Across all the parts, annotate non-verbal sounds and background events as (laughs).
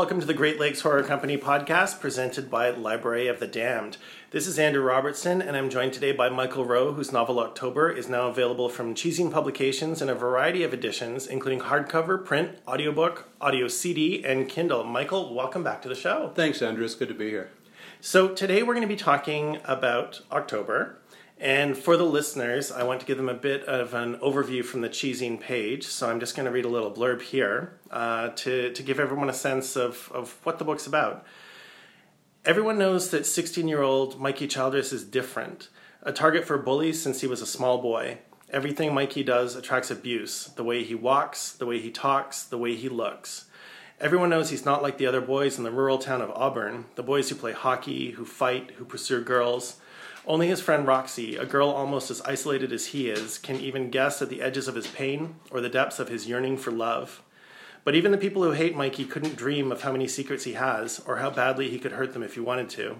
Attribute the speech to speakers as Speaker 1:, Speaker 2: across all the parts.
Speaker 1: Welcome to the Great Lakes Horror Company podcast presented by Library of the Damned. This is Andrew Robertson, and I'm joined today by Michael Rowe, whose novel October is now available from ChiZine Publications in a variety of editions, including hardcover, print, audiobook, audio CD, and Kindle. Michael, welcome back to the show.
Speaker 2: Thanks, Andrew. It's good to be here.
Speaker 1: So, today we're going to be talking about October. And for the listeners, I want to give them a bit of an overview from the ChiZine page. So I'm just going to read a little blurb here uh, to, to give everyone a sense of, of what the book's about. Everyone knows that 16 year old Mikey Childress is different, a target for bullies since he was a small boy. Everything Mikey does attracts abuse the way he walks, the way he talks, the way he looks. Everyone knows he's not like the other boys in the rural town of Auburn, the boys who play hockey, who fight, who pursue girls. Only his friend Roxy, a girl almost as isolated as he is, can even guess at the edges of his pain or the depths of his yearning for love. But even the people who hate Mikey couldn't dream of how many secrets he has or how badly he could hurt them if he wanted to.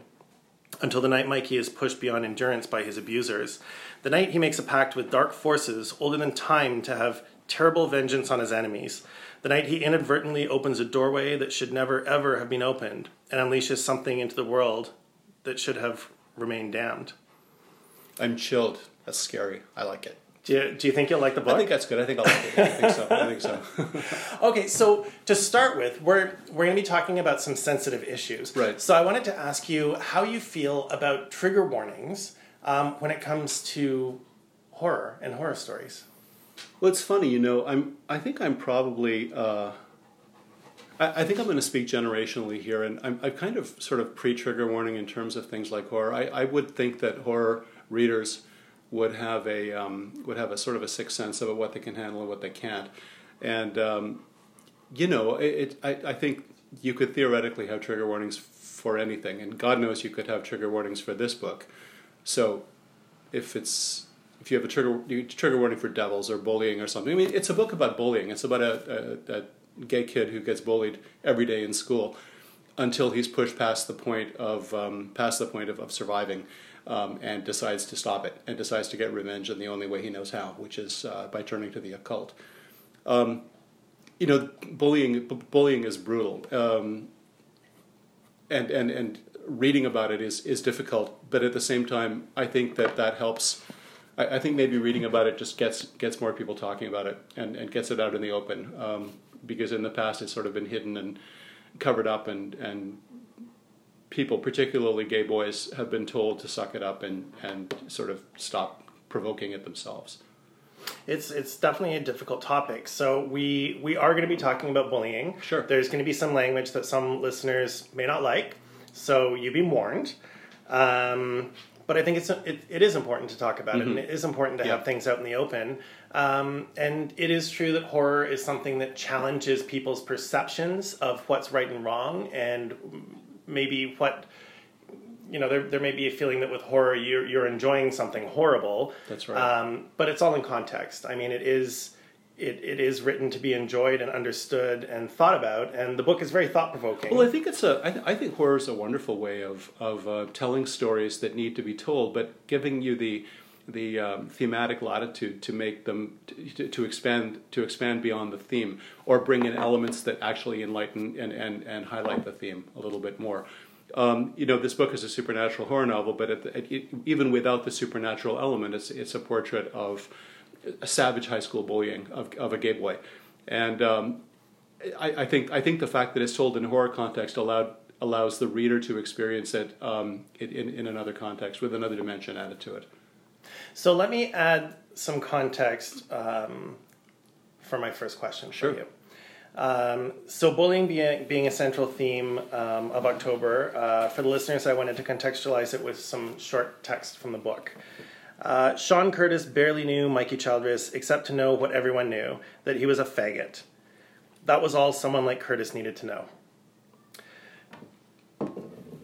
Speaker 1: Until the night Mikey is pushed beyond endurance by his abusers. The night he makes a pact with dark forces older than time to have terrible vengeance on his enemies. The night he inadvertently opens a doorway that should never ever have been opened and unleashes something into the world that should have remain damned.
Speaker 2: I'm chilled. That's scary. I like it.
Speaker 1: Do you, do you think you'll like the book?
Speaker 2: I think that's good. I think I'll like it. I think so. I think so. (laughs)
Speaker 1: okay, so to start with, we're we're going to be talking about some sensitive issues.
Speaker 2: Right.
Speaker 1: So I wanted to ask you how you feel about trigger warnings um, when it comes to horror and horror stories.
Speaker 2: Well, it's funny, you know. I'm. I think I'm probably. Uh, I, I think I'm going to speak generationally here, and I'm, I'm kind of sort of pre-trigger warning in terms of things like horror. I, I would think that horror readers would have a um, would have a sort of a sixth sense about what they can handle and what they can't, and um, you know, it, it, I, I think you could theoretically have trigger warnings for anything, and God knows you could have trigger warnings for this book. So, if it's if you have a trigger trigger warning for devils or bullying or something, I mean, it's a book about bullying. It's about a, a, a gay kid who gets bullied every day in school until he's pushed past the point of um, past the point of, of surviving um, and decides to stop it and decides to get revenge in the only way he knows how, which is uh, by turning to the occult. Um, you know, bullying b- bullying is brutal, um, and and and reading about it is is difficult. But at the same time, I think that that helps. I, I think maybe reading about it just gets gets more people talking about it and, and gets it out in the open. Because in the past it's sort of been hidden and covered up and and people particularly gay boys have been told to suck it up and and sort of stop provoking it themselves.
Speaker 1: It's it's definitely a difficult topic. So we we are going to be talking about bullying.
Speaker 2: Sure.
Speaker 1: There's going to be some language that some listeners may not like so you've been warned. Um, but I think it's it, it is important to talk about mm-hmm. it, and it is important to have things out in the open. Um, and it is true that horror is something that challenges people's perceptions of what's right and wrong, and maybe what you know there, there may be a feeling that with horror you're, you're enjoying something horrible
Speaker 2: that's right
Speaker 1: um, but it's all in context i mean it is it, it is written to be enjoyed and understood and thought about, and the book is very thought provoking.
Speaker 2: Well, I think it's a. I, th- I think horror is a wonderful way of of uh, telling stories that need to be told, but giving you the the um, thematic latitude to make them to, to, expand to expand beyond the theme, or bring in elements that actually enlighten and and, and highlight the theme a little bit more. Um, you know, this book is a supernatural horror novel, but it, even without the supernatural element, it's it's a portrait of a savage high school bullying of, of a gay boy. And um, I, I, think I think the fact that it's told in a horror context allowed allows the reader to experience it um, in, in another context with another dimension added to it.
Speaker 1: So let me add some context um, for my first question
Speaker 2: sure.
Speaker 1: for you. Um, so, bullying being, being a central theme um, of October, uh, for the listeners, I wanted to contextualize it with some short text from the book. Uh, Sean Curtis barely knew Mikey Childress except to know what everyone knew that he was a faggot. That was all someone like Curtis needed to know.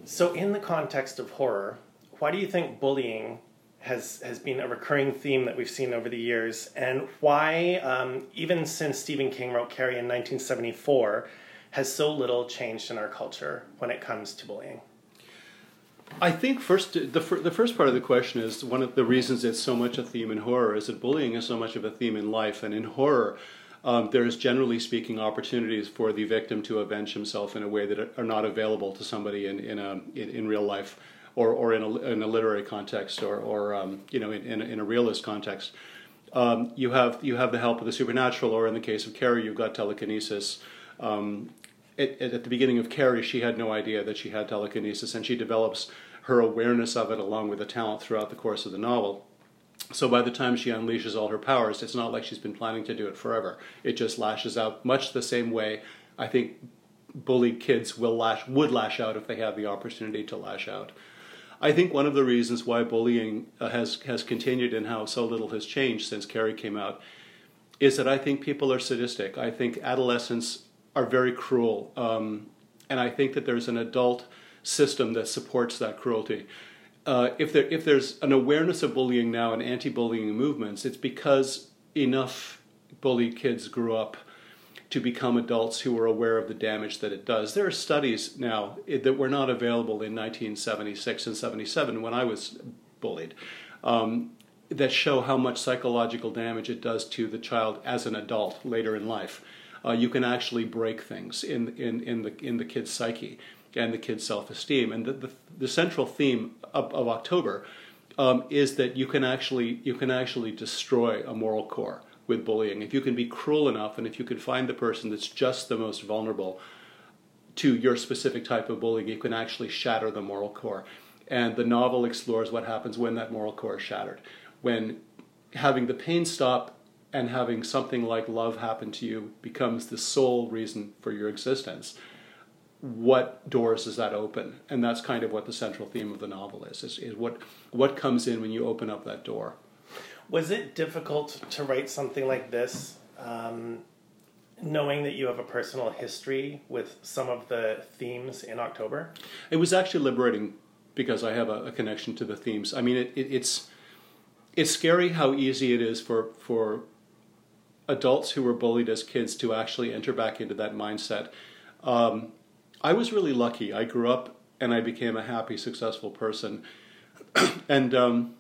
Speaker 1: So, in the context of horror, why do you think bullying has, has been a recurring theme that we've seen over the years? And why, um, even since Stephen King wrote Carrie in 1974, has so little changed in our culture when it comes to bullying?
Speaker 2: I think first the the first part of the question is one of the reasons it's so much a theme in horror is that bullying is so much of a theme in life, and in horror, um, there is generally speaking opportunities for the victim to avenge himself in a way that are not available to somebody in in a in, in real life or, or in, a, in a literary context or, or um, you know in, in, a, in a realist context. Um, you have you have the help of the supernatural, or in the case of Carrie, you've got telekinesis. Um, it, it, at the beginning of Carrie, she had no idea that she had telekinesis, and she develops her awareness of it along with the talent throughout the course of the novel. So by the time she unleashes all her powers, it's not like she's been planning to do it forever. It just lashes out much the same way I think bullied kids will lash would lash out if they have the opportunity to lash out. I think one of the reasons why bullying uh, has has continued and how so little has changed since Carrie came out is that I think people are sadistic. I think adolescents are very cruel, um, and I think that there's an adult system that supports that cruelty. Uh, if there if there's an awareness of bullying now and anti-bullying movements, it's because enough bullied kids grew up to become adults who are aware of the damage that it does. There are studies now that were not available in 1976 and 77 when I was bullied um, that show how much psychological damage it does to the child as an adult later in life. Uh, you can actually break things in, in, in, the, in the kid's psyche and the kid's self esteem. And the, the, the, central theme of, of October um, is that you can actually you can actually destroy a moral core with bullying. If you can be cruel enough and if you can find the person that's just the most vulnerable to your specific type of bullying, you can actually shatter the moral core. And the novel explores what happens when that moral core is shattered. When having the pain stop and having something like love happen to you becomes the sole reason for your existence what doors does that open and that's kind of what the central theme of the novel is is, is what what comes in when you open up that door
Speaker 1: was it difficult to write something like this, um, knowing that you have a personal history with some of the themes in October?
Speaker 2: It was actually liberating because I have a, a connection to the themes. I mean, it, it, it's it's scary how easy it is for for adults who were bullied as kids to actually enter back into that mindset. Um, I was really lucky. I grew up and I became a happy, successful person, (clears throat) and um,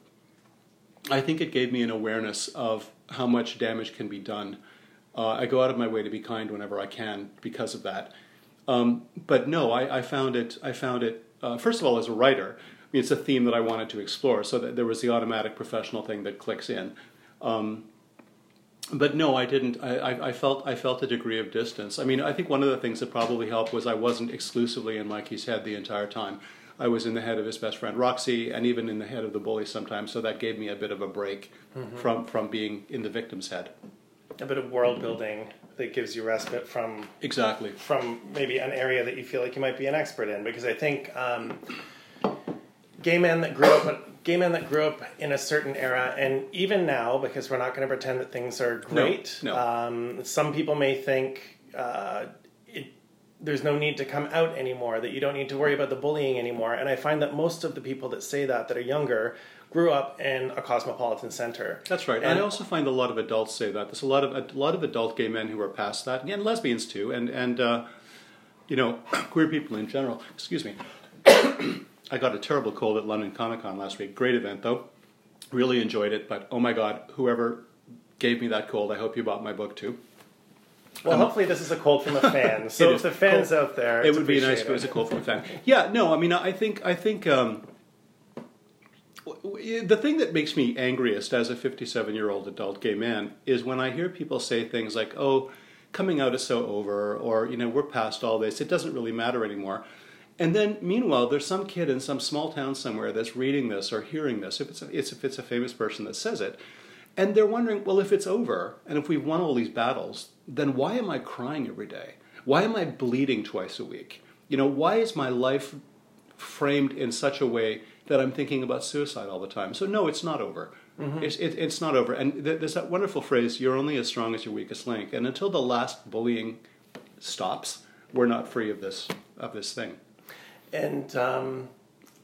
Speaker 2: I think it gave me an awareness of how much damage can be done. Uh, I go out of my way to be kind whenever I can because of that. Um, but no, I, I, found it. I found it. Uh, first of all, as a writer, I mean, it's a theme that I wanted to explore. So that there was the automatic professional thing that clicks in. Um, but no, I didn't. I, I, felt I felt a degree of distance. I mean, I think one of the things that probably helped was I wasn't exclusively in Mikey's head the entire time. I was in the head of his best friend Roxy, and even in the head of the bully sometimes. So that gave me a bit of a break mm-hmm. from from being in the victim's head.
Speaker 1: A bit of world building that gives you respite from
Speaker 2: exactly
Speaker 1: from maybe an area that you feel like you might be an expert in. Because I think um, gay men that grew up gay men that grew up in a certain era, and even now, because we're not going to pretend that things are great.
Speaker 2: No, no.
Speaker 1: Um, some people may think. Uh, there's no need to come out anymore, that you don't need to worry about the bullying anymore. And I find that most of the people that say that, that are younger, grew up in a cosmopolitan center.
Speaker 2: That's right. And I also find a lot of adults say that. There's a lot of a lot of adult gay men who are past that, and lesbians too, and and uh, you know, (coughs) queer people in general. Excuse me. (coughs) I got a terrible cold at London Comic Con last week. Great event though. Really enjoyed it, but oh my god, whoever gave me that cold, I hope you bought my book too.
Speaker 1: Well, um, hopefully this is a quote from a fan. (laughs) So if the fans cool. out there,
Speaker 2: it would be nice if it was a quote from a fan. Yeah, no, I mean, I think I think um, the thing that makes me angriest as a 57 year old adult gay man is when I hear people say things like, "Oh, coming out is so over," or you know, "We're past all this. It doesn't really matter anymore." And then, meanwhile, there's some kid in some small town somewhere that's reading this or hearing this. If it's, a, it's if it's a famous person that says it, and they're wondering, well, if it's over and if we've won all these battles, then why am I crying every day? Why am I bleeding twice a week? You know, why is my life framed in such a way that I'm thinking about suicide all the time? So, no, it's not over. Mm-hmm. It's, it, it's not over. And th- there's that wonderful phrase, you're only as strong as your weakest link. And until the last bullying stops, we're not free of this, of this thing.
Speaker 1: And um,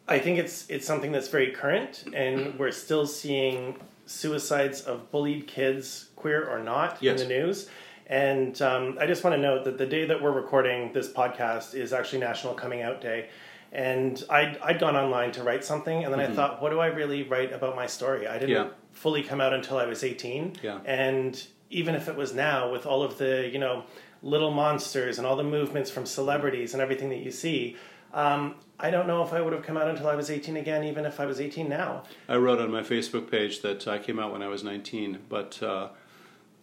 Speaker 1: I think it's, it's something that's very current, and we're still seeing suicides of bullied kids, queer or not, yes. in the news. And um, I just want to note that the day that we're recording this podcast is actually National Coming Out Day. And I'd, I'd gone online to write something, and then mm-hmm. I thought, what do I really write about my story? I didn't yeah. fully come out until I was 18.
Speaker 2: Yeah.
Speaker 1: And even if it was now with all of the you know little monsters and all the movements from celebrities and everything that you see. Um, I don't know if I would have come out until I was 18 again, even if I was 18 now.
Speaker 2: I wrote on my Facebook page that I came out when I was 19, but uh,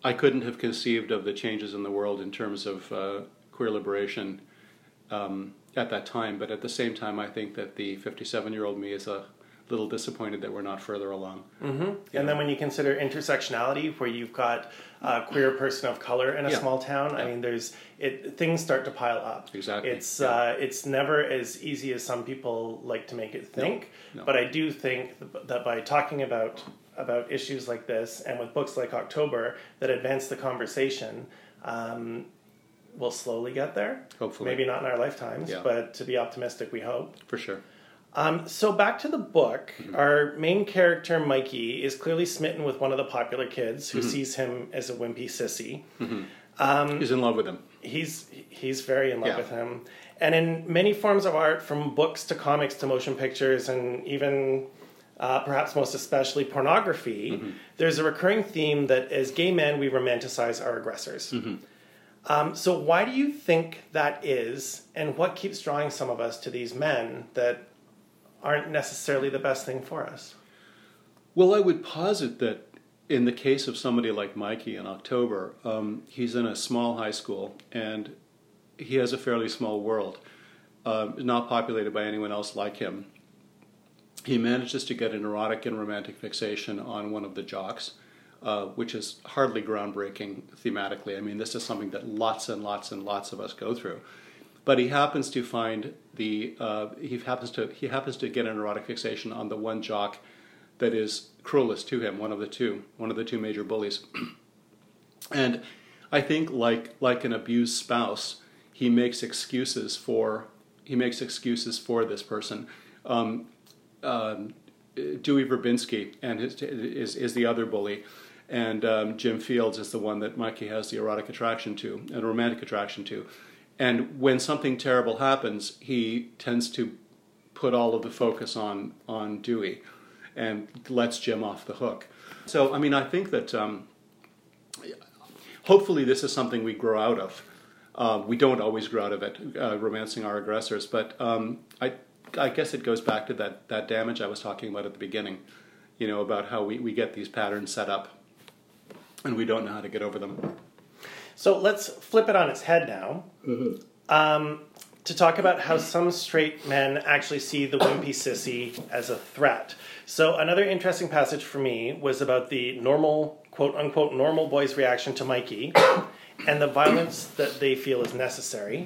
Speaker 2: I couldn't have conceived of the changes in the world in terms of uh, queer liberation um, at that time. But at the same time, I think that the 57 year old me is a little disappointed that we're not further along.
Speaker 1: Mm-hmm. And then when you consider intersectionality, where you've got a queer person of color in a
Speaker 2: Yeah.
Speaker 1: small town, I mean, there's it things start to pile up.
Speaker 2: Exactly.
Speaker 1: It's
Speaker 2: Yeah.
Speaker 1: uh, it's never as easy as some people like to make it think.
Speaker 2: No.
Speaker 1: But I do think that by talking about about issues like this and with books like October that advance the conversation. Um, We'll slowly get there.
Speaker 2: Hopefully.
Speaker 1: Maybe not in our lifetimes,
Speaker 2: Yeah.
Speaker 1: but to be optimistic, we hope.
Speaker 2: For sure.
Speaker 1: Um, so back to the book, our main character Mikey is clearly smitten with one of the popular kids who sees him as a wimpy sissy.
Speaker 2: He's in love with him.
Speaker 1: He's he's very in love
Speaker 2: Yeah.
Speaker 1: with him, and in many forms of art, from books to comics to motion pictures, and even uh, perhaps most especially pornography, there's a recurring theme that as gay men we romanticize our aggressors. Um, so why do you think that is, and what keeps drawing some of us to these men that aren't necessarily the best thing for us?
Speaker 2: Well, I would posit that in the case of somebody like Mikey in October, um, he's in a small high school and he has a fairly small world, um, not populated by anyone else like him. He manages to get an erotic and romantic fixation on one of the jocks, uh, which is hardly groundbreaking thematically. I mean, this is something that lots and lots and lots of us go through. But he happens to find the uh, he happens to he happens to get an erotic fixation on the one jock that is cruelest to him, one of the two, one of the two major bullies. (clears throat) and I think like like an abused spouse, he makes excuses for he makes excuses for this person. Um, um, Dewey Verbinski and his, is is the other bully, and um, Jim Fields is the one that Mikey has the erotic attraction to and romantic attraction to. And when something terrible happens, he tends to put all of the focus on on Dewey, and lets Jim off the hook. So I mean, I think that um, hopefully this is something we grow out of. Uh, we don't always grow out of it, uh, romancing our aggressors, but um, I I guess it goes back to that that damage I was talking about at the beginning. You know about how we, we get these patterns set up, and we don't know how to get over them.
Speaker 1: So let's flip it on its head now. Um, to talk about how some straight men actually see the wimpy sissy as a threat. So another interesting passage for me was about the normal, quote unquote, normal boys' reaction to Mikey, (coughs) and the violence that they feel is necessary.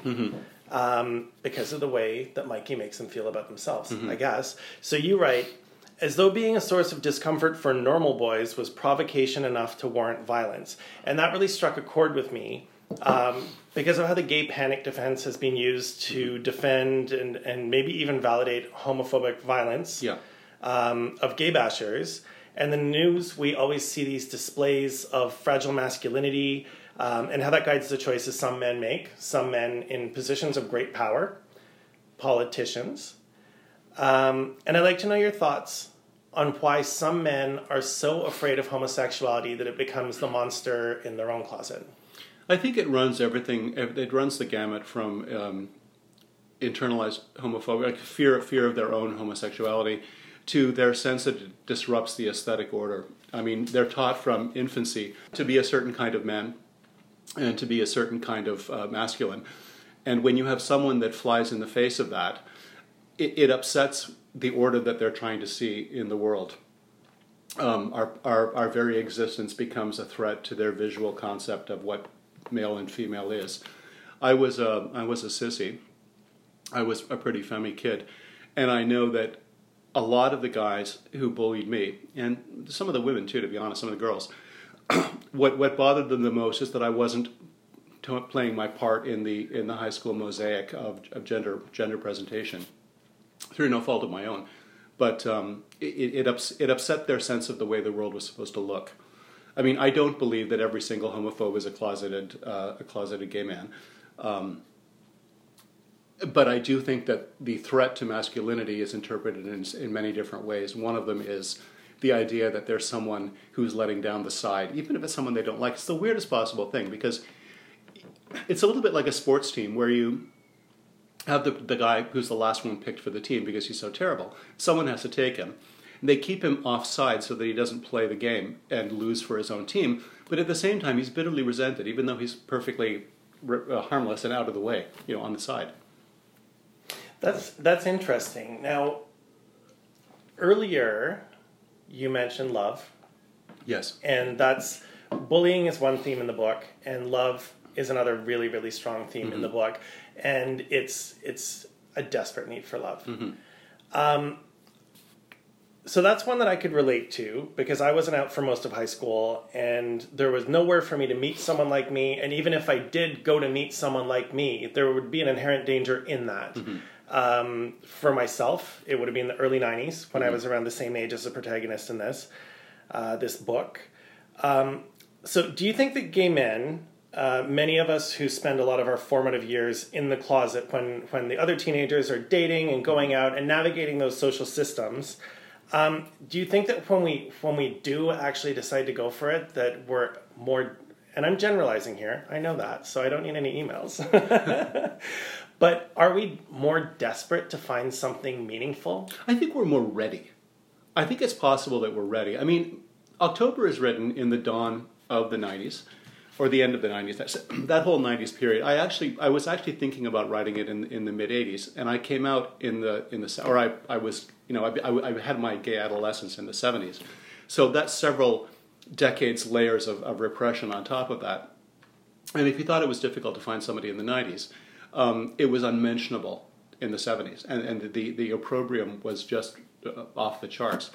Speaker 1: Um, because of the way that Mikey makes them feel about themselves, I guess. So you write, as though being a source of discomfort for normal boys was provocation enough to warrant violence. And that really struck a chord with me um, because of how the gay panic defense has been used to defend and, and maybe even validate homophobic violence
Speaker 2: Yeah.
Speaker 1: um, of gay bashers. And the news, we always see these displays of fragile masculinity um, and how that guides the choices some men make, some men in positions of great power, politicians. Um, and I'd like to know your thoughts on why some men are so afraid of homosexuality that it becomes the monster in their own closet.
Speaker 2: I think it runs everything. It runs the gamut from um, internalized homophobia, like fear fear of their own homosexuality, to their sense that it disrupts the aesthetic order. I mean, they're taught from infancy to be a certain kind of man, and to be a certain kind of uh, masculine. And when you have someone that flies in the face of that, it, it upsets the order that they're trying to see in the world. Um, our, our, our very existence becomes a threat to their visual concept of what male and female is. I was a, I was a sissy. I was a pretty femmy kid. And I know that a lot of the guys who bullied me, and some of the women too, to be honest, some of the girls, (clears throat) what, what bothered them the most is that I wasn't to- playing my part in the, in the high school mosaic of, of gender, gender presentation through no fault of my own. But um, it, it, ups, it upset their sense of the way the world was supposed to look. I mean, I don't believe that every single homophobe is a closeted, uh, a closeted gay man. Um, but I do think that the threat to masculinity is interpreted in, in many different ways. One of them is the idea that there's someone who's letting down the side, even if it's someone they don't like. It's the weirdest possible thing because it's a little bit like a sports team where you have the, the guy who's the last one picked for the team because he's so terrible. Someone has to take him. And they keep him offside so that he doesn't play the game and lose for his own team. But at the same time, he's bitterly resented, even though he's perfectly uh, harmless and out of the way, you know, on the side.
Speaker 1: That's that's interesting. Now, earlier you mentioned love.
Speaker 2: Yes.
Speaker 1: And that's bullying is one theme in the book, and love is another really really strong theme mm-hmm. in the mm-hmm. book, and it's it's a desperate need for love. Mm-hmm. Um, so that's one that I could relate to because I wasn't out for most of high school and there was nowhere for me to meet someone like me. And even if I did go to meet someone like me, there would be an inherent danger in that. Mm-hmm. Um, for myself, it would have been the early 90s when mm-hmm. I was around the same age as the protagonist in this, uh, this book. Um, so, do you think that gay men, uh, many of us who spend a lot of our formative years in the closet when, when the other teenagers are dating and going out and navigating those social systems, um, do you think that when we when we do actually decide to go for it, that we're more and I'm generalizing here. I know that, so I don't need any emails. (laughs) but are we more desperate to find something meaningful?
Speaker 2: I think we're more ready. I think it's possible that we're ready. I mean, October is written in the dawn of the 90s or the end of the 90s (clears throat) that, whole 90s period. I actually i was actually thinking about writing it in, in the mid 80s and i came out in the in the or i, I was you know I, I, I had my gay adolescence in the 70s so that's several decades layers of, of repression on top of that. And if you thought it was difficult to find somebody in the 90s um, it was unmentionable in the 70s and, and the, the opprobrium was just uh, off the charts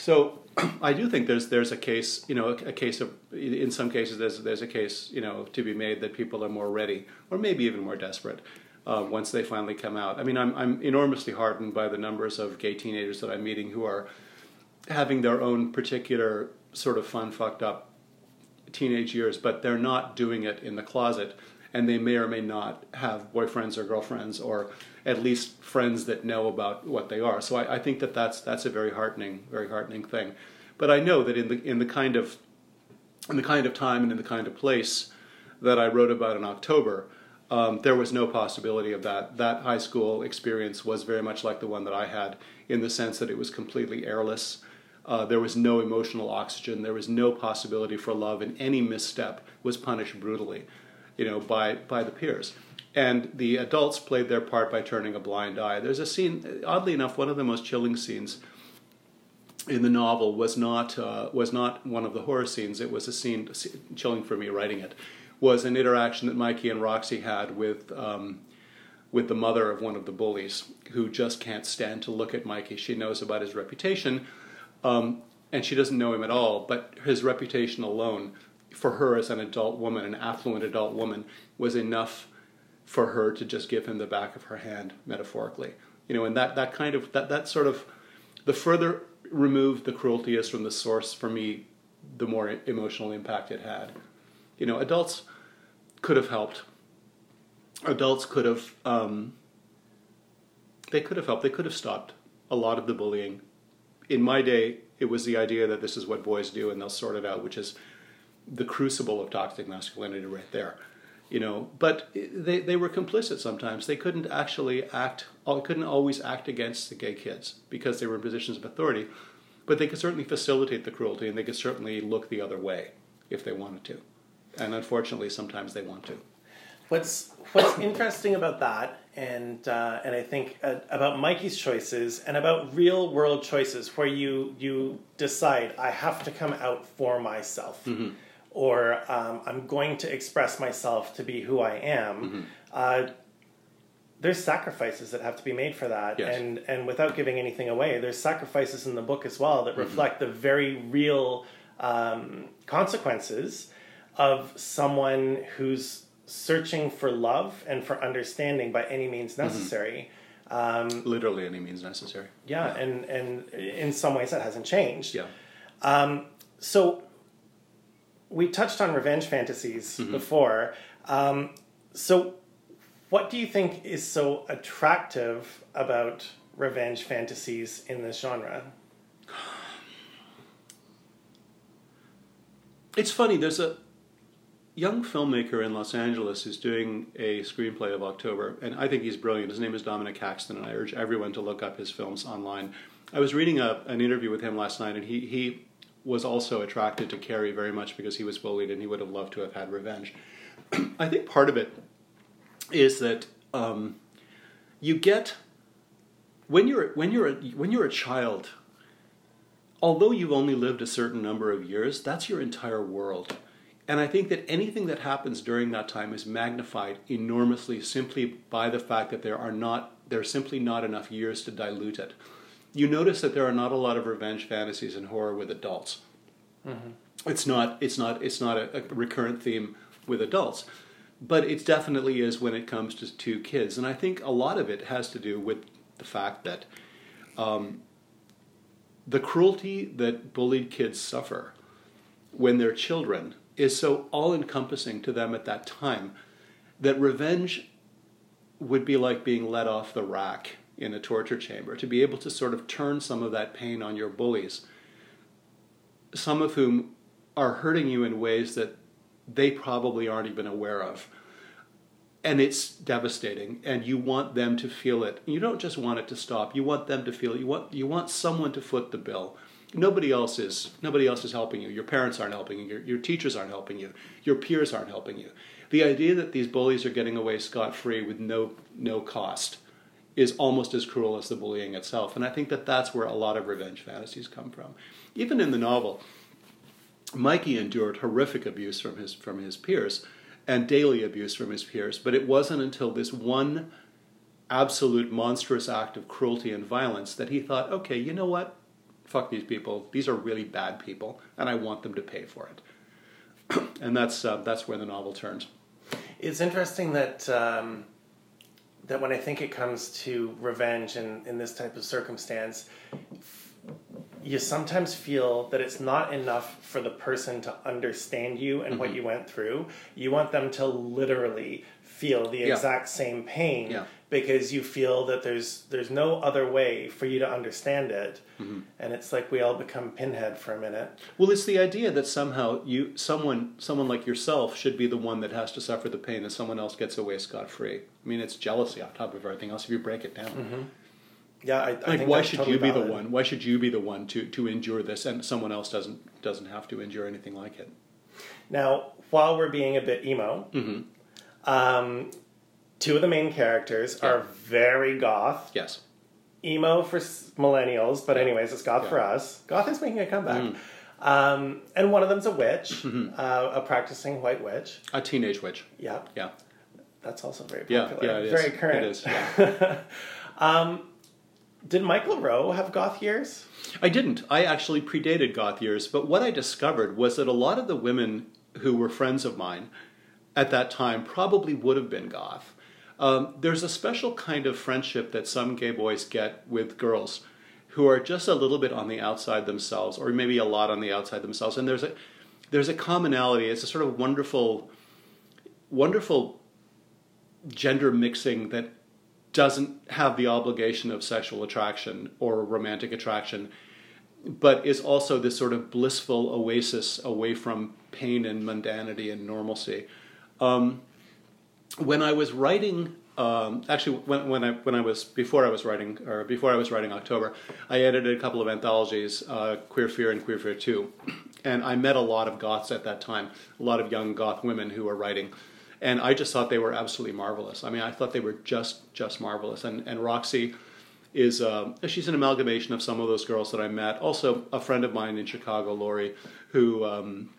Speaker 2: so (clears throat) I do think there's there's a case, you know, a, a, case of in some cases there's there's a case, you know, to be made that people are more ready or maybe even more desperate uh, once they finally come out. I mean, I'm I'm enormously heartened by the numbers of gay teenagers that I'm meeting who are having their own particular sort of fun, fucked up teenage years, but they're not doing it in the closet, and they may or may not have boyfriends or girlfriends or at least friends that know about what they are. So I, I, think that that's that's a very heartening, very heartening thing. But I know that in the in the kind of in the kind of time and in the kind of place that I wrote about in October, um, there was no possibility of that. That high school experience was very much like the one that I had, in the sense that it was completely airless. Uh, there was no emotional oxygen. There was no possibility for love, and any misstep was punished brutally, you know, by by the peers and the adults played their part by turning a blind eye. There's a scene, oddly enough, one of the most chilling scenes in the novel was not uh, was not one of the horror scenes. It was a scene chilling for me writing it. Was an interaction that Mikey and Roxy had with um, with the mother of one of the bullies, who just can't stand to look at Mikey. She knows about his reputation, um, and she doesn't know him at all. But his reputation alone, for her as an adult woman, an affluent adult woman, was enough for her to just give him the back of her hand metaphorically. You know and that that kind of that that sort of the further removed the cruelty is from the source for me the more emotional impact it had. You know adults could have helped. Adults could have um, they could have helped. They could have stopped a lot of the bullying. In my day it was the idea that this is what boys do and they'll sort it out which is the crucible of toxic masculinity right there you know? But they, they were complicit sometimes. They couldn't actually act couldn't always act against the gay kids because they were in positions of authority but they could certainly facilitate the cruelty and they could certainly look the other way if they wanted to. And unfortunately sometimes they want to.
Speaker 1: What's what's interesting about that and uh, and I think uh, about Mikey's choices and about real world choices where you you decide I have to come out for myself. Mm-hmm or um, I'm going to express myself to be who I am. Mm-hmm. Uh, there's sacrifices that have to be made for that, yes. and and without giving anything away, there's sacrifices in the book as well that mm-hmm. reflect the very real um, consequences of someone who's searching for love and for understanding by any means mm-hmm. necessary.
Speaker 2: Mm-hmm. Um, Literally, any means necessary.
Speaker 1: Yeah, yeah, and and in some ways that hasn't changed.
Speaker 2: Yeah.
Speaker 1: Um, so we touched on revenge fantasies mm-hmm. before. Um, so, what do you think is so attractive about revenge fantasies in this genre?
Speaker 2: It's funny. There's a young filmmaker in Los Angeles who's doing a screenplay of October, and I think he's brilliant. His name is Dominic Caxton, and I urge everyone to look up his films online. I was reading a, an interview with him last night, and he, he was also attracted to Carrie very much because he was bullied and he would have loved to have had revenge. (clears throat) I think part of it is that um, you get when you're when you're a, when you're a child. Although you've only lived a certain number of years, that's your entire world. And I think that anything that happens during that time is magnified enormously simply by the fact that there are not there are simply not enough years to dilute it. You notice that there are not a lot of revenge fantasies and horror with adults. Mm-hmm. It's not it's not it's not a, a recurrent theme with adults but it definitely is when it comes to, to kids. And I think a lot of it has to do with the fact that um, the cruelty that bullied kids suffer when they're children is so all encompassing to them at that time that revenge would be like being let off the rack in a torture chamber, to be able to sort of turn some of that pain on your bullies, some of whom are hurting you in ways that they probably aren't even aware of. And it's devastating, and you want them to feel it. You don't just want it to stop. You want them to feel it. You want you want someone to foot the bill. Nobody else is nobody else is helping you. Your parents aren't helping you. Your, your teachers aren't helping you. Your peers aren't helping you. The idea that these bullies are getting away scot free with no no cost is almost as cruel as the bullying itself. And I think that that's where a lot of revenge fantasies come from. Even in the novel, Mikey endured horrific abuse from his from his peers and daily abuse from his peers, but it wasn't until this one absolute monstrous act of cruelty and violence that he thought, okay, you know what? Fuck these people. These are really bad people, and I want them to pay for it. (clears throat) and that's uh, that's where the novel turns.
Speaker 1: It's interesting that um, that when I think it comes to revenge and in this type of circumstance, you sometimes feel that it's not enough for the person to understand you and mm-hmm. what you went through. You want them to literally feel the yeah. exact same pain yeah. Because you feel that there's there's no other way for you to understand it. Mm-hmm. And it's like we all become pinhead for a minute.
Speaker 2: Well, it's the idea that somehow you someone someone like yourself should be the one that has to suffer the pain and someone else gets away scot free. I mean, it's jealousy on top of everything else if you break it down. Mm-hmm.
Speaker 1: Yeah, I,
Speaker 2: I like why should totally you be valid. the one? Why should you be the one to, to endure this, and someone else doesn't doesn't have to endure anything like it?
Speaker 1: Now, while we're being a bit emo, mm-hmm. um, two of the main characters yeah. are very goth.
Speaker 2: Yes.
Speaker 1: Emo for millennials, but anyways, it's goth yeah. for us. Goth is making a comeback. Mm. Um, and one of them's a witch, mm-hmm. uh, a practicing white witch,
Speaker 2: a teenage witch.
Speaker 1: Yeah,
Speaker 2: yeah.
Speaker 1: That's also very popular.
Speaker 2: Yeah, yeah,
Speaker 1: very current.
Speaker 2: It is. Yeah. (laughs)
Speaker 1: um, did Michael Rowe have goth years?
Speaker 2: I didn't. I actually predated goth years, but what I discovered was that a lot of the women who were friends of mine at that time probably would have been goth. Um, there's a special kind of friendship that some gay boys get with girls who are just a little bit on the outside themselves, or maybe a lot on the outside themselves. And there's a there's a commonality. It's a sort of wonderful, wonderful gender mixing that doesn't have the obligation of sexual attraction or romantic attraction, but is also this sort of blissful oasis away from pain and mundanity and normalcy. Um, when I was writing, um, actually, when, when, I when I was before I was writing or before I was writing October, I edited a couple of anthologies, uh, Queer Fear and Queer Fear Two, and I met a lot of goths at that time, a lot of young goth women who were writing and I just thought they were absolutely marvelous. I mean, I thought they were just just marvelous. And and Roxy is uh, she's an amalgamation of some of those girls that I met. Also, a friend of mine in Chicago, Lori, who. Um,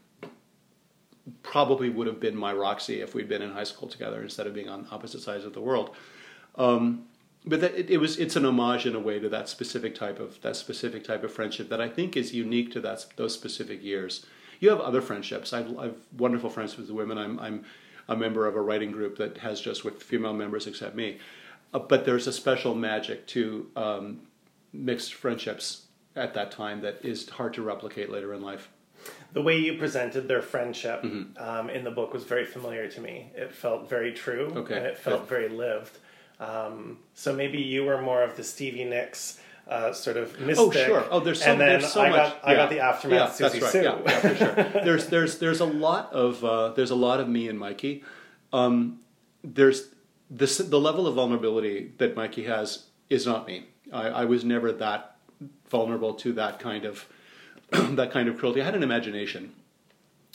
Speaker 2: probably would have been my Roxy if we'd been in high school together instead of being on opposite sides of the world. Um, but that, it, it, was it's an homage in a way to that specific type of that specific type of friendship that I think is unique to that those specific years. You have other friendships. I've, I've wonderful friends with the women. I'm, I'm a member of a writing group that has just with female members except me. Uh, but there's a special magic to um, mixed friendships at that time that is hard to replicate later in life.
Speaker 1: The way you presented their friendship mm-hmm. um, in the book was very familiar to me. It felt very true,
Speaker 2: okay.
Speaker 1: and it felt Good. very lived. Um, so maybe you were more of the Stevie Nicks uh, sort of mystic.
Speaker 2: Oh sure. Oh, there's so,
Speaker 1: and then
Speaker 2: there's so
Speaker 1: I
Speaker 2: much.
Speaker 1: got I got the aftermath.
Speaker 2: Yeah,
Speaker 1: Susie
Speaker 2: that's right.
Speaker 1: Sue.
Speaker 2: Yeah, yeah, for sure. (laughs) There's there's there's a lot of uh, there's a lot of me and Mikey. Um, there's this the level of vulnerability that Mikey has is not me. I, I was never that vulnerable to that kind of (clears throat) that kind of cruelty. I had an imagination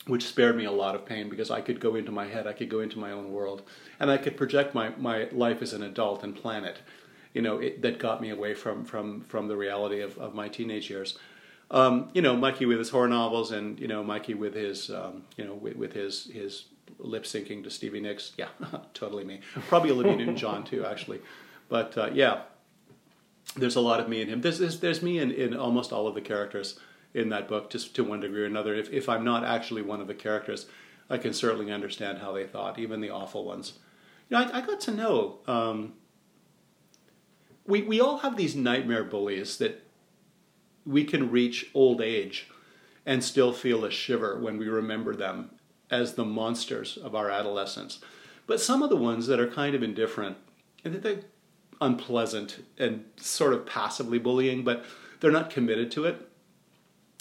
Speaker 2: which spared me a lot of pain because I could go into my head, I could go into my own world, and I could project my, my life as an adult and plan it. You know, it, that got me away from, from, from the reality of, of my teenage years. Um, you know, Mikey with his horror novels, and you know, Mikey with his, um, you know, with, with his his lip syncing to Stevie Nicks. Yeah, (laughs) totally me. Probably Olivia (laughs) Newton-John too, actually. But uh, yeah, there's a lot of me in him. There's there's, there's me in, in almost all of the characters in that book, just to one degree or another. If if I'm not actually one of the characters, I can certainly understand how they thought, even the awful ones. You know, I, I got to know. Um, we we all have these nightmare bullies that we can reach old age and still feel a shiver when we remember them as the monsters of our adolescence. But some of the ones that are kind of indifferent, and they're unpleasant and sort of passively bullying, but they're not committed to it.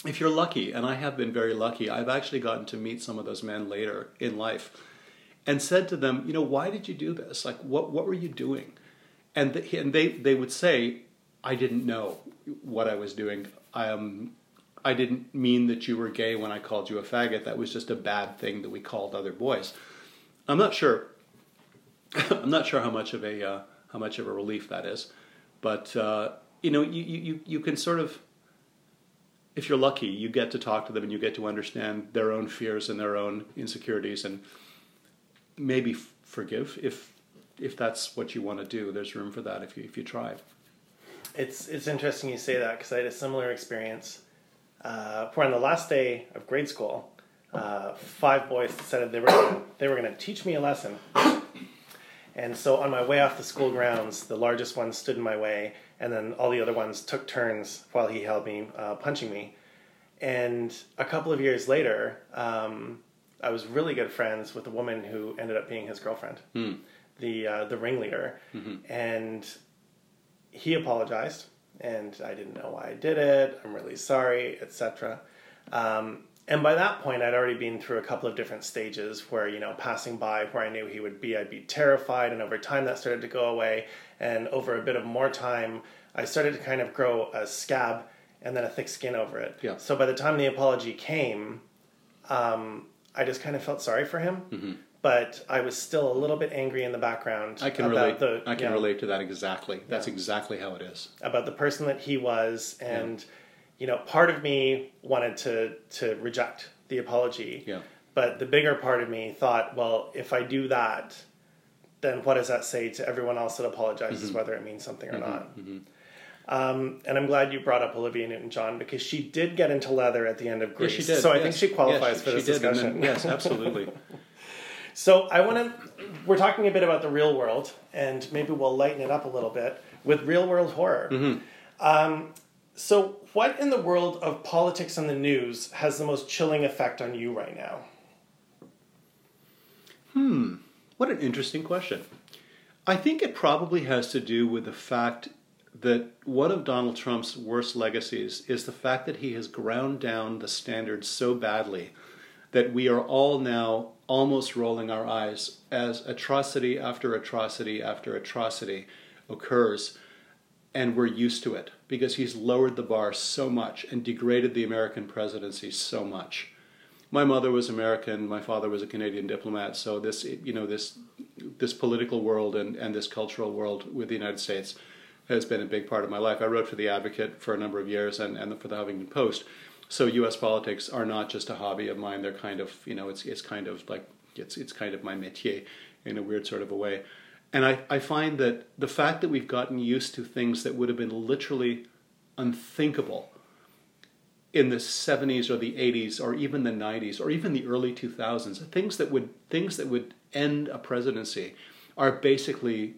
Speaker 2: If you're lucky, and I have been very lucky, I've actually gotten to meet some of those men later in life and said to them, you know, why did you do this? Like, what, what were you doing? And, the, and they, they would say, I didn't know what I was doing. I, um, I didn't mean that you were gay when I called you a faggot. That was just a bad thing that we called other boys. I'm not sure. (laughs) I'm not sure how much of a uh, how much of a relief that is, but uh, you know, you, you you can sort of, if you're lucky, you get to talk to them and you get to understand their own fears and their own insecurities, and maybe f- forgive if if that's what you want to do. There's room for that if you if you try.
Speaker 1: It's it's interesting you say that because I had a similar experience. Uh, where on the last day of grade school, uh, five boys decided they were gonna, they were going to teach me a lesson. And so on my way off the school grounds, the largest one stood in my way, and then all the other ones took turns while he held me, uh, punching me. And a couple of years later, um, I was really good friends with a woman who ended up being his girlfriend,
Speaker 2: Mm.
Speaker 1: the uh, the ringleader, and he apologized, and I didn't know why I did it. I'm really sorry, etc. Um, and by that point, I'd already been through a couple of different stages where, you know, passing by where I knew he would be, I'd be terrified. And over time, that started to go away. And over a bit of more time, I started to kind of grow a scab and then a thick skin over it.
Speaker 2: Yeah.
Speaker 1: So by the time the apology came, um, I just kind of felt sorry for him. But I was still a little bit angry in the background.
Speaker 2: Mm-hmm. I can
Speaker 1: about
Speaker 2: relate.
Speaker 1: The,
Speaker 2: I can
Speaker 1: yeah,
Speaker 2: relate to that exactly. That's
Speaker 1: Yeah.
Speaker 2: exactly how it is.
Speaker 1: about the person that he was and you know part of me wanted to to reject the apology
Speaker 2: Yeah.
Speaker 1: but the bigger part of me thought well if i do that then what does that say to everyone else that apologizes
Speaker 2: Mm-hmm.
Speaker 1: whether it means something or not um, and i'm glad you brought up olivia newton-john because she did get into leather at the end of
Speaker 2: Yes, Grease did.
Speaker 1: so i think she qualifies
Speaker 2: Yes,
Speaker 1: for this
Speaker 2: she
Speaker 1: discussion
Speaker 2: then- yes, absolutely. (laughs)
Speaker 1: So I want to. We're talking a bit about the real world, and maybe we'll lighten it up a little bit with real world horror. Um, so, what in the world of politics and the news has the most chilling effect on you right now?
Speaker 2: Hmm, what an interesting question. I think it probably has to do with the fact that one of Donald Trump's worst legacies is the fact that he has ground down the standards so badly that we are all now almost rolling our eyes as atrocity after atrocity after atrocity occurs and we're used to it because he's lowered the bar so much and degraded the American presidency so much. My mother was American, my father was a Canadian diplomat, so this you know this this political world and, and this cultural world with the United States has been a big part of my life. I wrote for the Advocate for a number of years and, and for the Huffington Post. So US politics are not just a hobby of mine, they're kind of you know it's it's kind of like it's it's kind of my métier in a weird sort of a way. And I, I find that the fact that we've gotten used to things that would have been literally unthinkable in the 70s or the 80s or even the 90s or even the early 2000s things that would things that would end a presidency are basically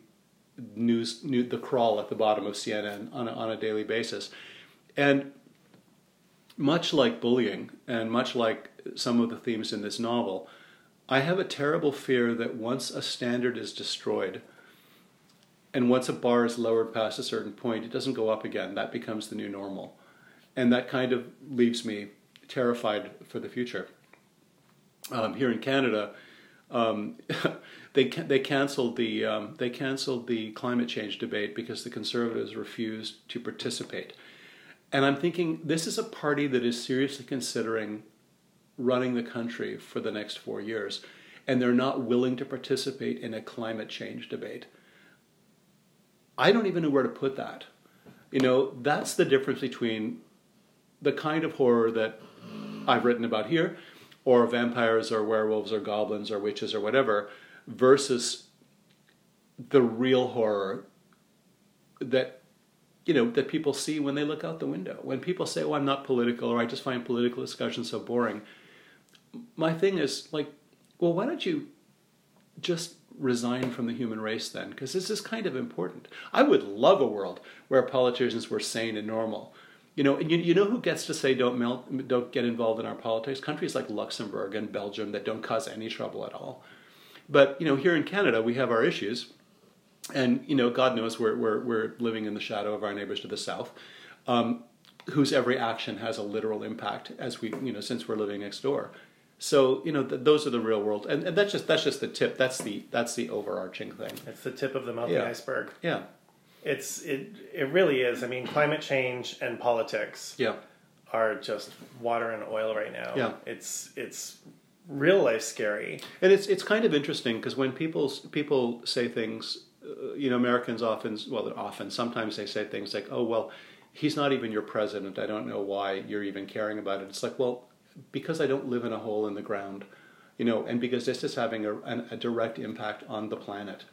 Speaker 2: news, new, the crawl at the bottom of CNN on a, on a daily basis. And much like bullying and much like some of the themes in this novel I have a terrible fear that once a standard is destroyed And once a bar is lowered past a certain point, it doesn't go up again. That becomes the new normal. And that kind of leaves me terrified for the future. Um, here in Canada, um, (laughs) they they canceled the um, they canceled the climate change debate because the Conservatives refused to participate. And I'm thinking this is a party that is seriously considering running the country for the next four years, and they're not willing to participate in a climate change debate. I don't even know where to put that. You know, that's the difference between the kind of horror that I've written about here, or vampires or werewolves or goblins or witches or whatever, versus the real horror that you know that people see when they look out the window. When people say, "Oh, I'm not political," or "I just find political discussion so boring," my thing is like, well, why don't you just resign from the human race then? Because this is kind of important. I would love a world where politicians were sane and normal. You know, you, you know who gets to say don't melt, don't get involved in our politics? Countries like Luxembourg and Belgium that don't cause any trouble at all. But you know, here in Canada, we have our issues, and you know, God knows we're we're, we're living in the shadow of our neighbors to the south, um, whose every action has a literal impact as we you know since we're living next door. So you know, th- those are the real world, and, and that's just that's just the tip. That's the that's the overarching thing.
Speaker 1: It's the tip of the melting
Speaker 2: Yeah.
Speaker 1: iceberg.
Speaker 2: Yeah,
Speaker 1: It's it it really is. I mean, climate change and politics
Speaker 2: yeah,
Speaker 1: are just water and oil right now.
Speaker 2: Yeah.
Speaker 1: It's it's real life scary.
Speaker 2: and it's it's kind of interesting because when people people say things, uh, you know, Americans often well often sometimes they say things like, oh well, he's not even your president. I don't know why you're even caring about it. It's like well, because I don't live in a hole in the ground, you know, and because this is having a, an, a direct impact on the planet,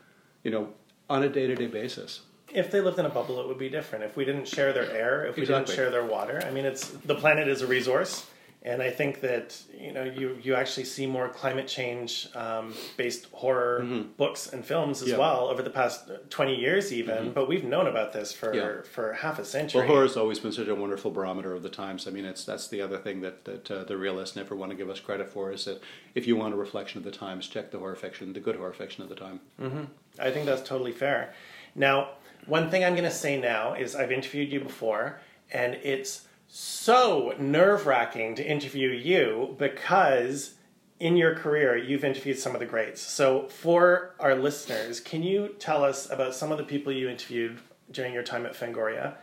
Speaker 2: you know, on a day to day basis.
Speaker 1: If they lived in a bubble, it would be different. If we didn't share their air, if we
Speaker 2: Exactly.
Speaker 1: didn't share their water, I mean, it's the planet is a resource, and I think that you know you you actually see more climate change um, based horror books and films as
Speaker 2: Mm-hmm. Yeah.
Speaker 1: well over the past twenty years, even. But we've known about this for
Speaker 2: Yeah.
Speaker 1: for half a century.
Speaker 2: Well, horror's always been such a wonderful barometer of the times. I mean, it's that's the other thing that that uh, the realists never want to give us credit for is that if you want a reflection of the times, check the horror fiction, the good horror fiction of the time.
Speaker 1: I think that's totally fair. Now, one thing I'm going to say now is I've interviewed you before, and it's so nerve wracking to interview you because in your career you've interviewed some of the greats. So, for our listeners, can you tell us about some of the people you interviewed during your time at Fangoria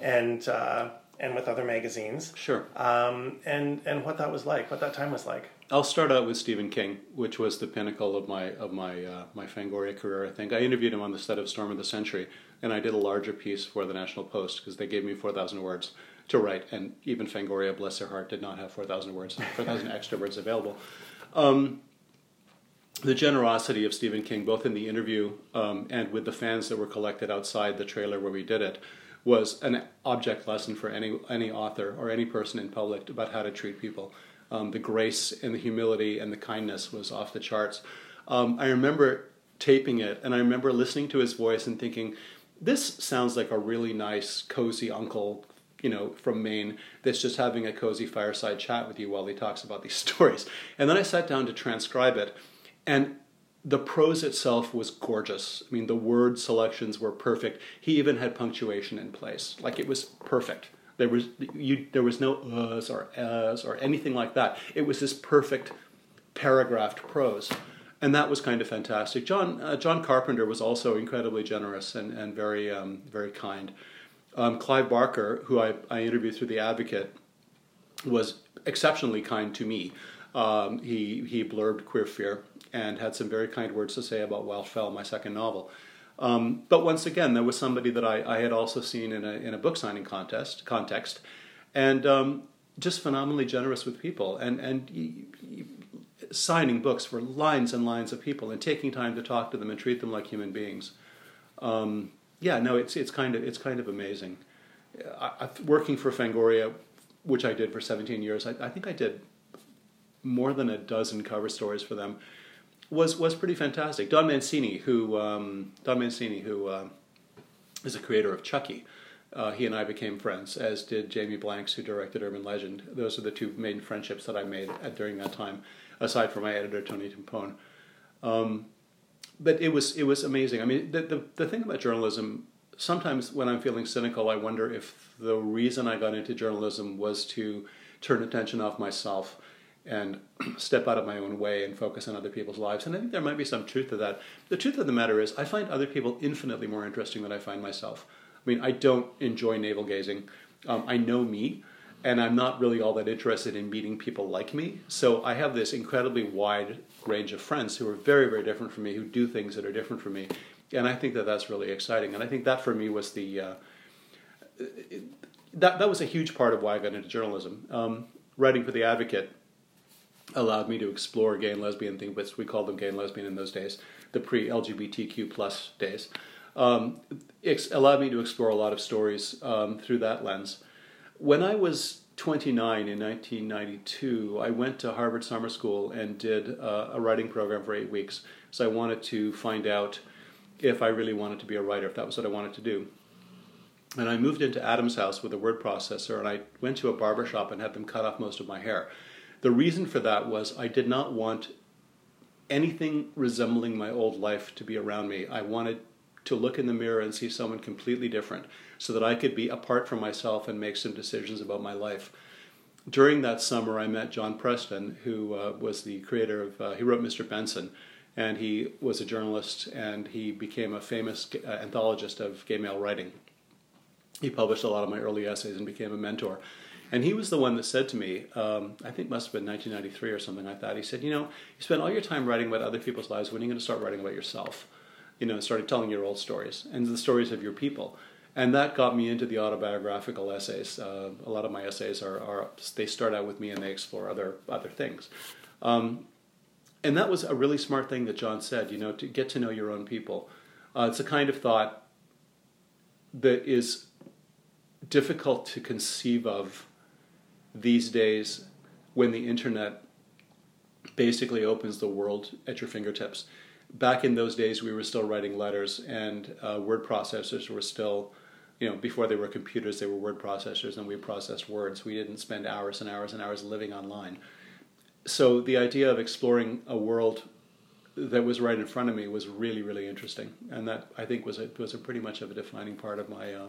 Speaker 1: and, uh, and with other magazines?
Speaker 2: Sure.
Speaker 1: Um, and, and what that was like, what that time was like.
Speaker 2: I'll start out with Stephen King, which was the pinnacle of my of my uh, my Fangoria career. I think I interviewed him on the set of Storm of the Century, and I did a larger piece for the National Post because they gave me four thousand words to write, and even Fangoria, bless their heart, did not have four thousand words, (laughs) four thousand extra words available. Um, the generosity of Stephen King, both in the interview um, and with the fans that were collected outside the trailer where we did it, was an object lesson for any any author or any person in public about how to treat people. Um, the grace and the humility and the kindness was off the charts. Um, I remember taping it, and I remember listening to his voice and thinking, "This sounds like a really nice, cozy uncle." You know, from Maine, that's just having a cozy fireside chat with you while he talks about these (laughs) stories. And then I sat down to transcribe it, and the prose itself was gorgeous. I mean, the word selections were perfect. He even had punctuation in place, like it was perfect. There was you, there was no uhs or uhs or anything like that. It was this perfect paragraphed prose, and that was kind of fantastic. John uh, John Carpenter was also incredibly generous and and very um, very kind. Um, Clive Barker, who I, I interviewed through the Advocate, was exceptionally kind to me. Um, he he blurbed Queer Fear and had some very kind words to say about Wild Fell, my second novel. Um, but once again, there was somebody that I, I had also seen in a in a book signing contest context, and um, just phenomenally generous with people and and y- y- signing books for lines and lines of people and taking time to talk to them and treat them like human beings. Um, yeah, no, it's it's kind of it's kind of amazing. I, I, working for Fangoria, which I did for 17 years, I, I think I did more than a dozen cover stories for them. Was was pretty fantastic. Don Mancini, who um, Don Mancini, who uh, is a creator of Chucky, uh, he and I became friends, as did Jamie Blanks, who directed Urban Legend. Those are the two main friendships that I made at, during that time, aside from my editor Tony Timpone. Um, but it was it was amazing. I mean, the, the the thing about journalism. Sometimes when I'm feeling cynical, I wonder if the reason I got into journalism was to turn attention off myself and (clears throat) step out of my own way and focus on other people's lives. And I think there might be some truth to that. The truth of the matter is, I find other people infinitely more interesting than I find myself. I mean, I don't enjoy navel gazing. Um, I know me, and I'm not really all that interested in meeting people like me. So I have this incredibly wide range of friends who are very, very different from me, who do things that are different from me. And I think that that's really exciting. And I think that for me was the. Uh, that, that was a huge part of why I got into journalism. Um, writing for The Advocate allowed me to explore gay and lesbian things, but we called them gay and lesbian in those days, the pre-LGBTQ plus days. Um, it allowed me to explore a lot of stories um, through that lens. When I was 29 in 1992, I went to Harvard Summer School and did uh, a writing program for eight weeks. So I wanted to find out if I really wanted to be a writer, if that was what I wanted to do. And I moved into Adams house with a word processor, and I went to a barber shop and had them cut off most of my hair. The reason for that was I did not want anything resembling my old life to be around me. I wanted to look in the mirror and see someone completely different so that I could be apart from myself and make some decisions about my life. During that summer, I met John Preston, who uh, was the creator of, uh, he wrote Mr. Benson, and he was a journalist and he became a famous uh, anthologist of gay male writing. He published a lot of my early essays and became a mentor. And he was the one that said to me, um, I think must have been 1993 or something like that. He said, You know, you spend all your time writing about other people's lives. When are you going to start writing about yourself? You know, started telling your old stories and the stories of your people. And that got me into the autobiographical essays. Uh, a lot of my essays are, are, they start out with me and they explore other other things. Um, and that was a really smart thing that John said. You know, to get to know your own people. Uh, it's a kind of thought that is difficult to conceive of these days when the internet basically opens the world at your fingertips. Back in those days, we were still writing letters, and uh, word processors were still, you know, before they were computers, they were word processors, and we processed words. We didn't spend hours and hours and hours living online. So the idea of exploring a world that was right in front of me was really, really interesting, and that I think was a, was a pretty much of a defining part of my uh,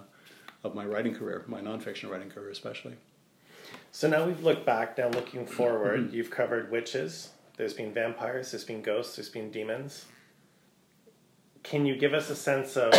Speaker 2: of my writing career, my nonfiction writing career, especially.
Speaker 1: So now we've looked back. Now looking forward, mm-hmm. you've covered witches. There's been vampires. There's been ghosts. There's been demons. Can you give us a sense of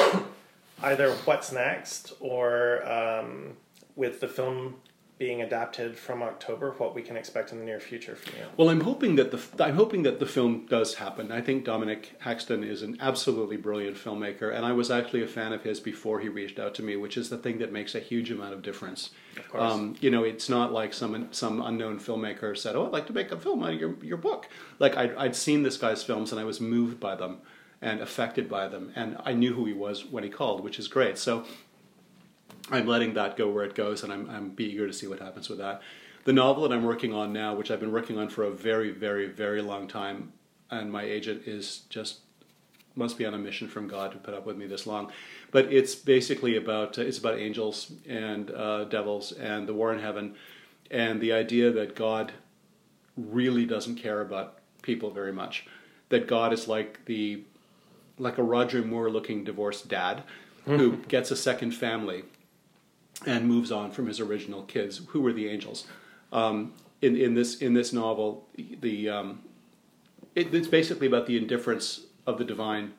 Speaker 1: (coughs) either what's next, or um, with the film being adapted from October, what we can expect in the near future from you.
Speaker 2: Well, I'm hoping that the I'm hoping that the film does happen. I think Dominic Haxton is an absolutely brilliant filmmaker, and I was actually a fan of his before he reached out to me, which is the thing that makes a huge amount of difference.
Speaker 1: Of course, um,
Speaker 2: you know, it's not like some some unknown filmmaker said, "Oh, I'd like to make a film out of your your book." Like I'd, I'd seen this guy's films, and I was moved by them and affected by them, and I knew who he was when he called, which is great. So I'm letting that go where it goes, and I'm, I'm eager to see what happens with that. The novel that I'm working on now, which I've been working on for a very, very, very long time, and my agent is just must be on a mission from God to put up with me this long. But it's basically about uh, it's about angels and uh, devils and the war in heaven, and the idea that God really doesn't care about people very much. That God is like the like a Roger Moore looking divorced dad who gets a second family and moves on from his original kids, who were the angels. Um, in, in this in this novel, the um, it, it's basically about the indifference of the divine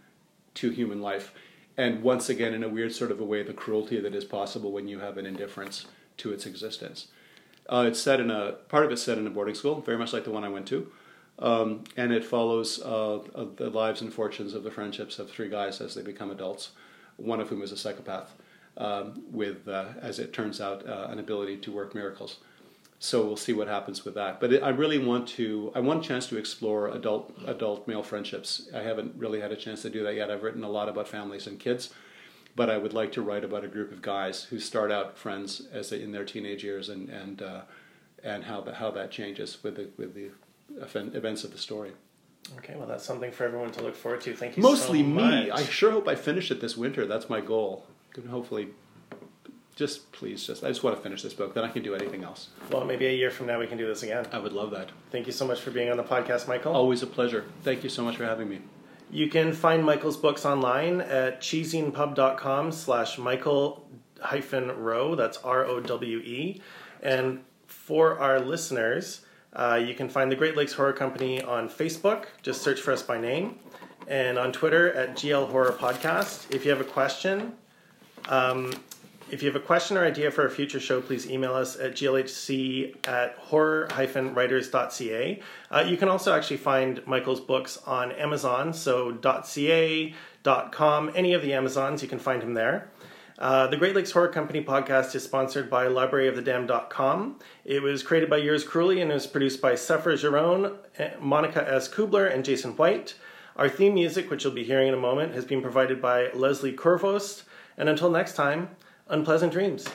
Speaker 2: to human life, and once again, in a weird sort of a way, the cruelty that is possible when you have an indifference to its existence. Uh, it's set in a part of it's set in a boarding school, very much like the one I went to, um, and it follows uh, the lives and fortunes of the friendships of three guys as they become adults, one of whom is a psychopath um, with, uh, as it turns out, uh, an ability to work miracles. So we'll see what happens with that. But I really want to. I want a chance to explore adult adult male friendships. I haven't really had a chance to do that yet. I've written a lot about families and kids, but I would like to write about a group of guys who start out friends as they, in their teenage years and and uh, and how that how that changes with the with the events of the story.
Speaker 1: Okay, well, that's something for everyone to look forward to. Thank you.
Speaker 2: Mostly
Speaker 1: so
Speaker 2: me. I sure hope I finish it this winter. That's my goal can hopefully just please just I just want to finish this book. Then I can do anything else.
Speaker 1: Well, maybe a year from now we can do this again.
Speaker 2: I would love that.
Speaker 1: Thank you so much for being on the podcast, Michael.
Speaker 2: Always a pleasure. Thank you so much for having me.
Speaker 1: You can find Michael's books online at chizinepub.com slash Michael hyphen rowe. That's R O W E. And for our listeners, uh, you can find the Great Lakes Horror Company on Facebook. Just search for us by name. And on Twitter at GL Horror Podcast. If you have a question, um, if you have a question or idea for a future show, please email us at glhc at horror-writers.ca. Uh, you can also actually find Michael's books on Amazon, so .ca, .com, any of the Amazons, you can find him there. Uh, the Great Lakes Horror Company podcast is sponsored by libraryofthedam.com. It was created by Yours Cruelly and is produced by Sèphera Girón, eh, Monica S. Kuebler, and Jason White. Our theme music, which you'll be hearing in a moment, has been provided by Leslie Corvost. And until next time, unpleasant dreams.